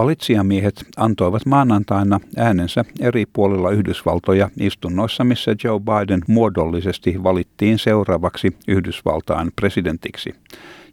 Valitsijamiehet antoivat maanantaina äänensä eri puolilla Yhdysvaltoja istunnoissa, missä Joe Biden muodollisesti valittiin seuraavaksi Yhdysvaltain presidentiksi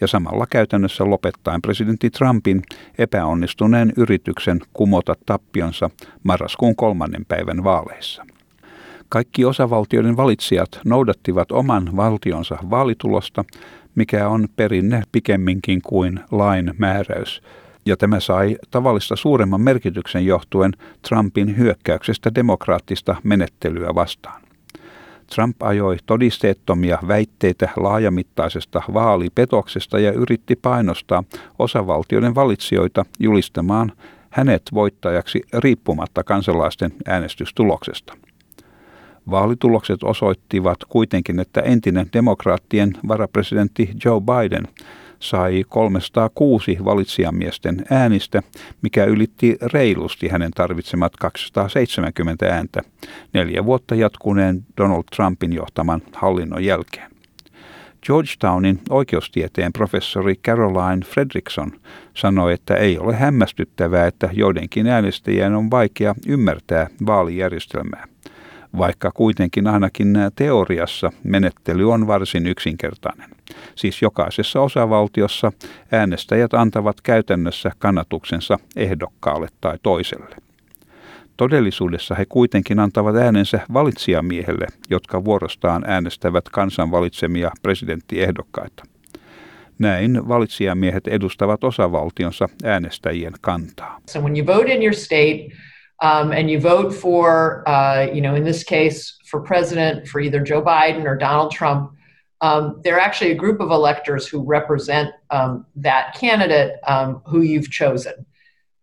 ja samalla käytännössä lopettaen presidentti Trumpin epäonnistuneen yrityksen kumota tappionsa marraskuun kolmannen päivän vaaleissa. Kaikki osavaltioiden valitsijat noudattivat oman valtionsa vaalitulosta, mikä on perinne pikemminkin kuin lain määräys, ja tämä sai tavallista suuremman merkityksen johtuen Trumpin hyökkäyksestä demokraattista menettelyä vastaan. Trump ajoi todisteettomia väitteitä laajamittaisesta vaalipetoksesta ja yritti painostaa osavaltioiden valitsijoita julistamaan hänet voittajaksi riippumatta kansalaisten äänestystuloksesta. Vaalitulokset osoittivat kuitenkin, että entinen demokraattien varapresidentti Joe Biden sai 306 valitsijamiesten äänistä, mikä ylitti reilusti hänen tarvitsemat 270 ääntä neljä vuotta jatkuneen Donald Trumpin johtaman hallinnon jälkeen. Georgetownin oikeustieteen professori Caroline Fredrickson sanoi, että ei ole hämmästyttävää, että joidenkin äänestäjien on vaikea ymmärtää vaalijärjestelmää vaikka kuitenkin ainakin teoriassa menettely on varsin yksinkertainen. Siis jokaisessa osavaltiossa äänestäjät antavat käytännössä kannatuksensa ehdokkaalle tai toiselle. Todellisuudessa he kuitenkin antavat äänensä valitsijamiehelle, jotka vuorostaan äänestävät kansan valitsemia presidenttiehdokkaita. Näin valitsijamiehet edustavat osavaltionsa äänestäjien kantaa. So when you vote in your state, um, and you vote for, uh, you know, in this case, for president, for either Joe Biden or Donald Trump, um, they're actually a group of electors who represent um, that candidate um, who you've chosen.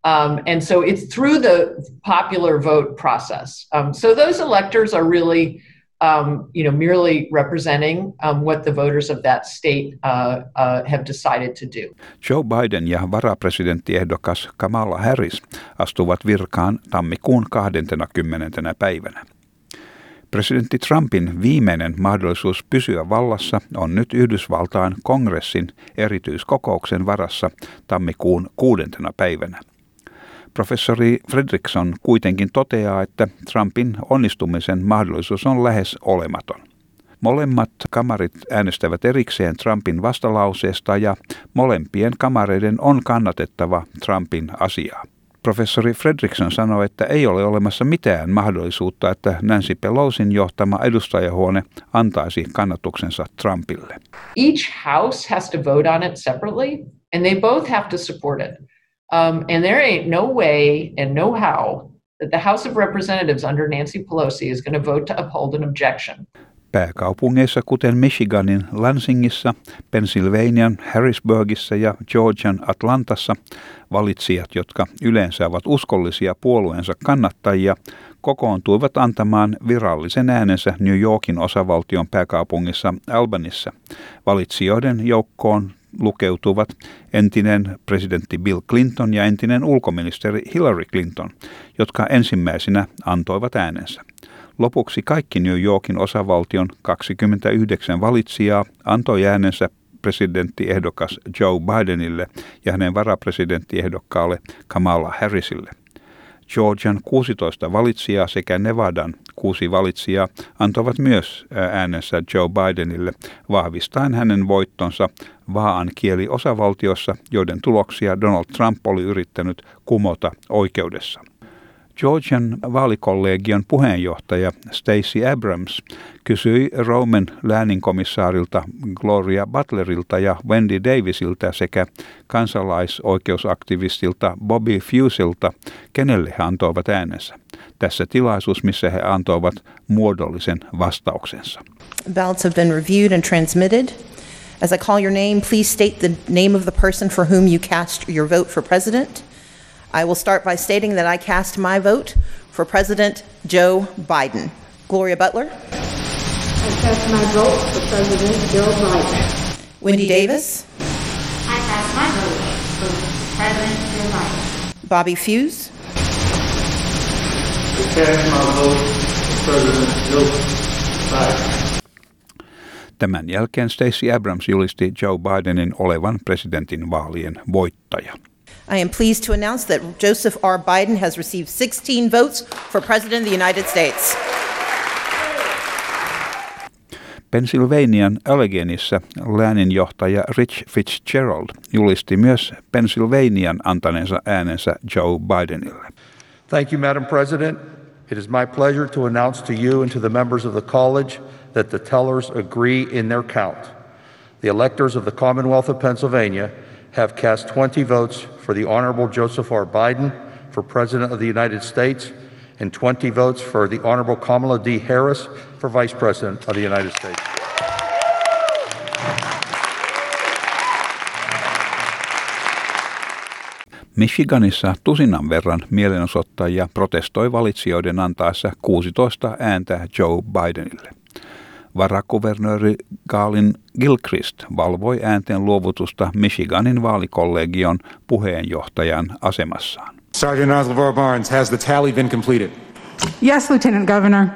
Um, and so it's through the popular vote process. Um, so those electors are really um, you know, merely representing what the voters of that state uh, uh, have decided to do. Joe Biden ja varapresidenttiehdokas Kamala Harris astuvat virkaan tammikuun 20. päivänä. Presidentti Trumpin viimeinen mahdollisuus pysyä vallassa on nyt Yhdysvaltain kongressin erityiskokouksen varassa tammikuun kuudentena päivänä. Professori Fredrickson kuitenkin toteaa, että Trumpin onnistumisen mahdollisuus on lähes olematon. Molemmat kamarit äänestävät erikseen Trumpin vastalauseesta ja molempien kamareiden on kannatettava Trumpin asiaa. Professori Fredrickson sanoi, että ei ole olemassa mitään mahdollisuutta, että Nancy Pelosin johtama edustajahuone antaisi kannatuksensa Trumpille. Each house has to vote on it separately and they both have to support it. Um, and there ain't no way and no how that the House of Representatives under Nancy Pelosi is going to vote to uphold an objection. Pääkaupungeissa kuten Michiganin Lansingissa, Pennsylvanian Harrisburgissa ja Georgian Atlantassa valitsijat, jotka yleensä ovat uskollisia puolueensa kannattajia, kokoontuivat antamaan virallisen äänensä New Yorkin osavaltion pääkaupungissa Albanissa. Valitsijoiden joukkoon lukeutuvat entinen presidentti Bill Clinton ja entinen ulkoministeri Hillary Clinton, jotka ensimmäisenä antoivat äänensä. Lopuksi kaikki New Yorkin osavaltion 29 valitsijaa antoi äänensä presidenttiehdokas Joe Bidenille ja hänen varapresidenttiehdokkaalle Kamala Harrisille. Georgian 16 valitsijaa sekä Nevadan kuusi valitsijaa antoivat myös äänensä Joe Bidenille vahvistaen hänen voittonsa vaan kieli osavaltiossa, joiden tuloksia Donald Trump oli yrittänyt kumota oikeudessa. Georgian vaalikollegion puheenjohtaja Stacey Abrams kysyi Roman lääninkomissaarilta Gloria Butlerilta ja Wendy Davisilta sekä kansalaisoikeusaktivistilta Bobby Fusilta, kenelle he antoivat äänensä. Tässä tilaisuus, missä he antoivat muodollisen vastauksensa. Ballots have been reviewed and transmitted. As I call your name, please state the name of the person for whom you cast your vote for president. I will start by stating that I cast my vote for President Joe Biden. Gloria Butler. I cast my vote for President Joe Biden. Wendy Davis. I cast my vote for President Joe Biden. Bobby Fuse. I cast my vote for President Joe Biden. Tämän jälkeen Stacey Abrams julisti Joe Bidenin olevan presidentin vaalien voittaja. I am pleased to announce that Joseph R. Biden has received 16 votes for President of the United States. Pennsylvanian Alleghenissa lääninjohtaja Rich Fitzgerald julisti myös Pennsylvanian antaneensa äänensä Joe Bidenille. Thank you, Madam President. It is my pleasure to announce to you and to the members of the college that the tellers agree in their count. The electors of the Commonwealth of Pennsylvania have cast 20 votes for the Honorable Joseph R. Biden for President of the United States and 20 votes for the Honorable Kamala D. Harris for Vice President of the United States. Michiganissa tusinan verran mielenosoittajia protestoi valitsijoiden antaessa 16 ääntä Joe Bidenille. Varakuvernööri Gaalin Gilchrist valvoi äänten luovutusta Michiganin vaalikollegion puheenjohtajan asemassaan. Sergeant Oslevar Barnes, has the tally been completed? Yes, Lieutenant Governor.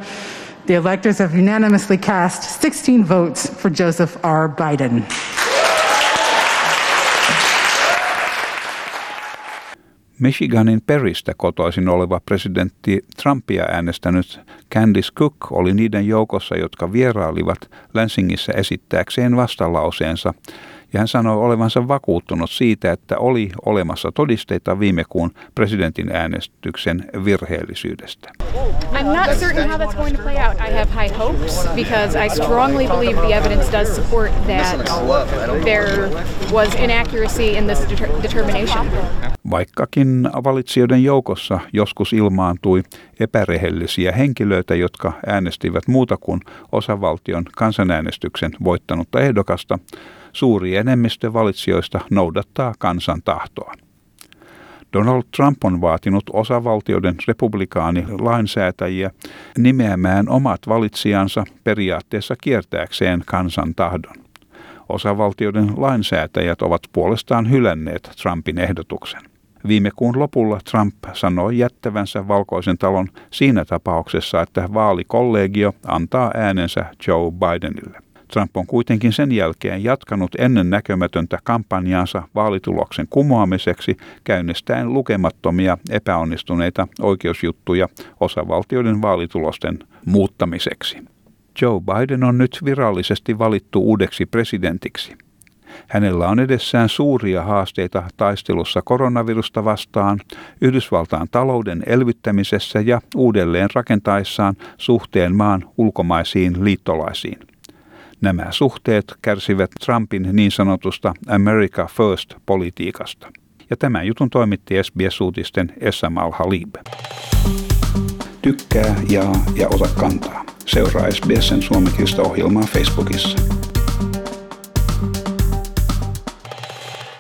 The electors have unanimously cast 16 votes for Joseph R. Biden. Michiganin Peristä kotoisin oleva presidentti Trumpia äänestänyt Candice Cook oli niiden joukossa, jotka vierailivat Länsingissä esittääkseen vastalauseensa, ja hän sanoi olevansa vakuuttunut siitä, että oli olemassa todisteita viime kuun presidentin äänestyksen virheellisyydestä. I'm not certain how that's going to play out. I have high hopes because I strongly believe the evidence does support that there was inaccuracy in this deter- determination. Vaikkakin valitsijoiden joukossa joskus ilmaantui epärehellisiä henkilöitä, jotka äänestivät muuta kuin osavaltion kansanäänestyksen voittanutta ehdokasta, suuri enemmistö valitsijoista noudattaa kansan tahtoa. Donald Trump on vaatinut osavaltioiden republikaani lainsäätäjiä nimeämään omat valitsijansa periaatteessa kiertääkseen kansan tahdon. Osavaltioiden lainsäätäjät ovat puolestaan hylänneet Trumpin ehdotuksen. Viime kuun lopulla Trump sanoi jättävänsä valkoisen talon siinä tapauksessa, että vaalikollegio antaa äänensä Joe Bidenille. Trump on kuitenkin sen jälkeen jatkanut ennen näkömätöntä kampanjaansa vaalituloksen kumoamiseksi käynnistäen lukemattomia epäonnistuneita oikeusjuttuja osavaltioiden vaalitulosten muuttamiseksi. Joe Biden on nyt virallisesti valittu uudeksi presidentiksi. Hänellä on edessään suuria haasteita taistelussa koronavirusta vastaan, Yhdysvaltain talouden elvyttämisessä ja uudelleen rakentaessaan suhteen maan ulkomaisiin liittolaisiin. Nämä suhteet kärsivät Trumpin niin sanotusta America First-politiikasta. Ja tämän jutun toimitti SBS-uutisten Essam Al-Halib. Tykkää, jaa ja ota kantaa. Seuraa SBSn suomenkielistä ohjelmaa Facebookissa.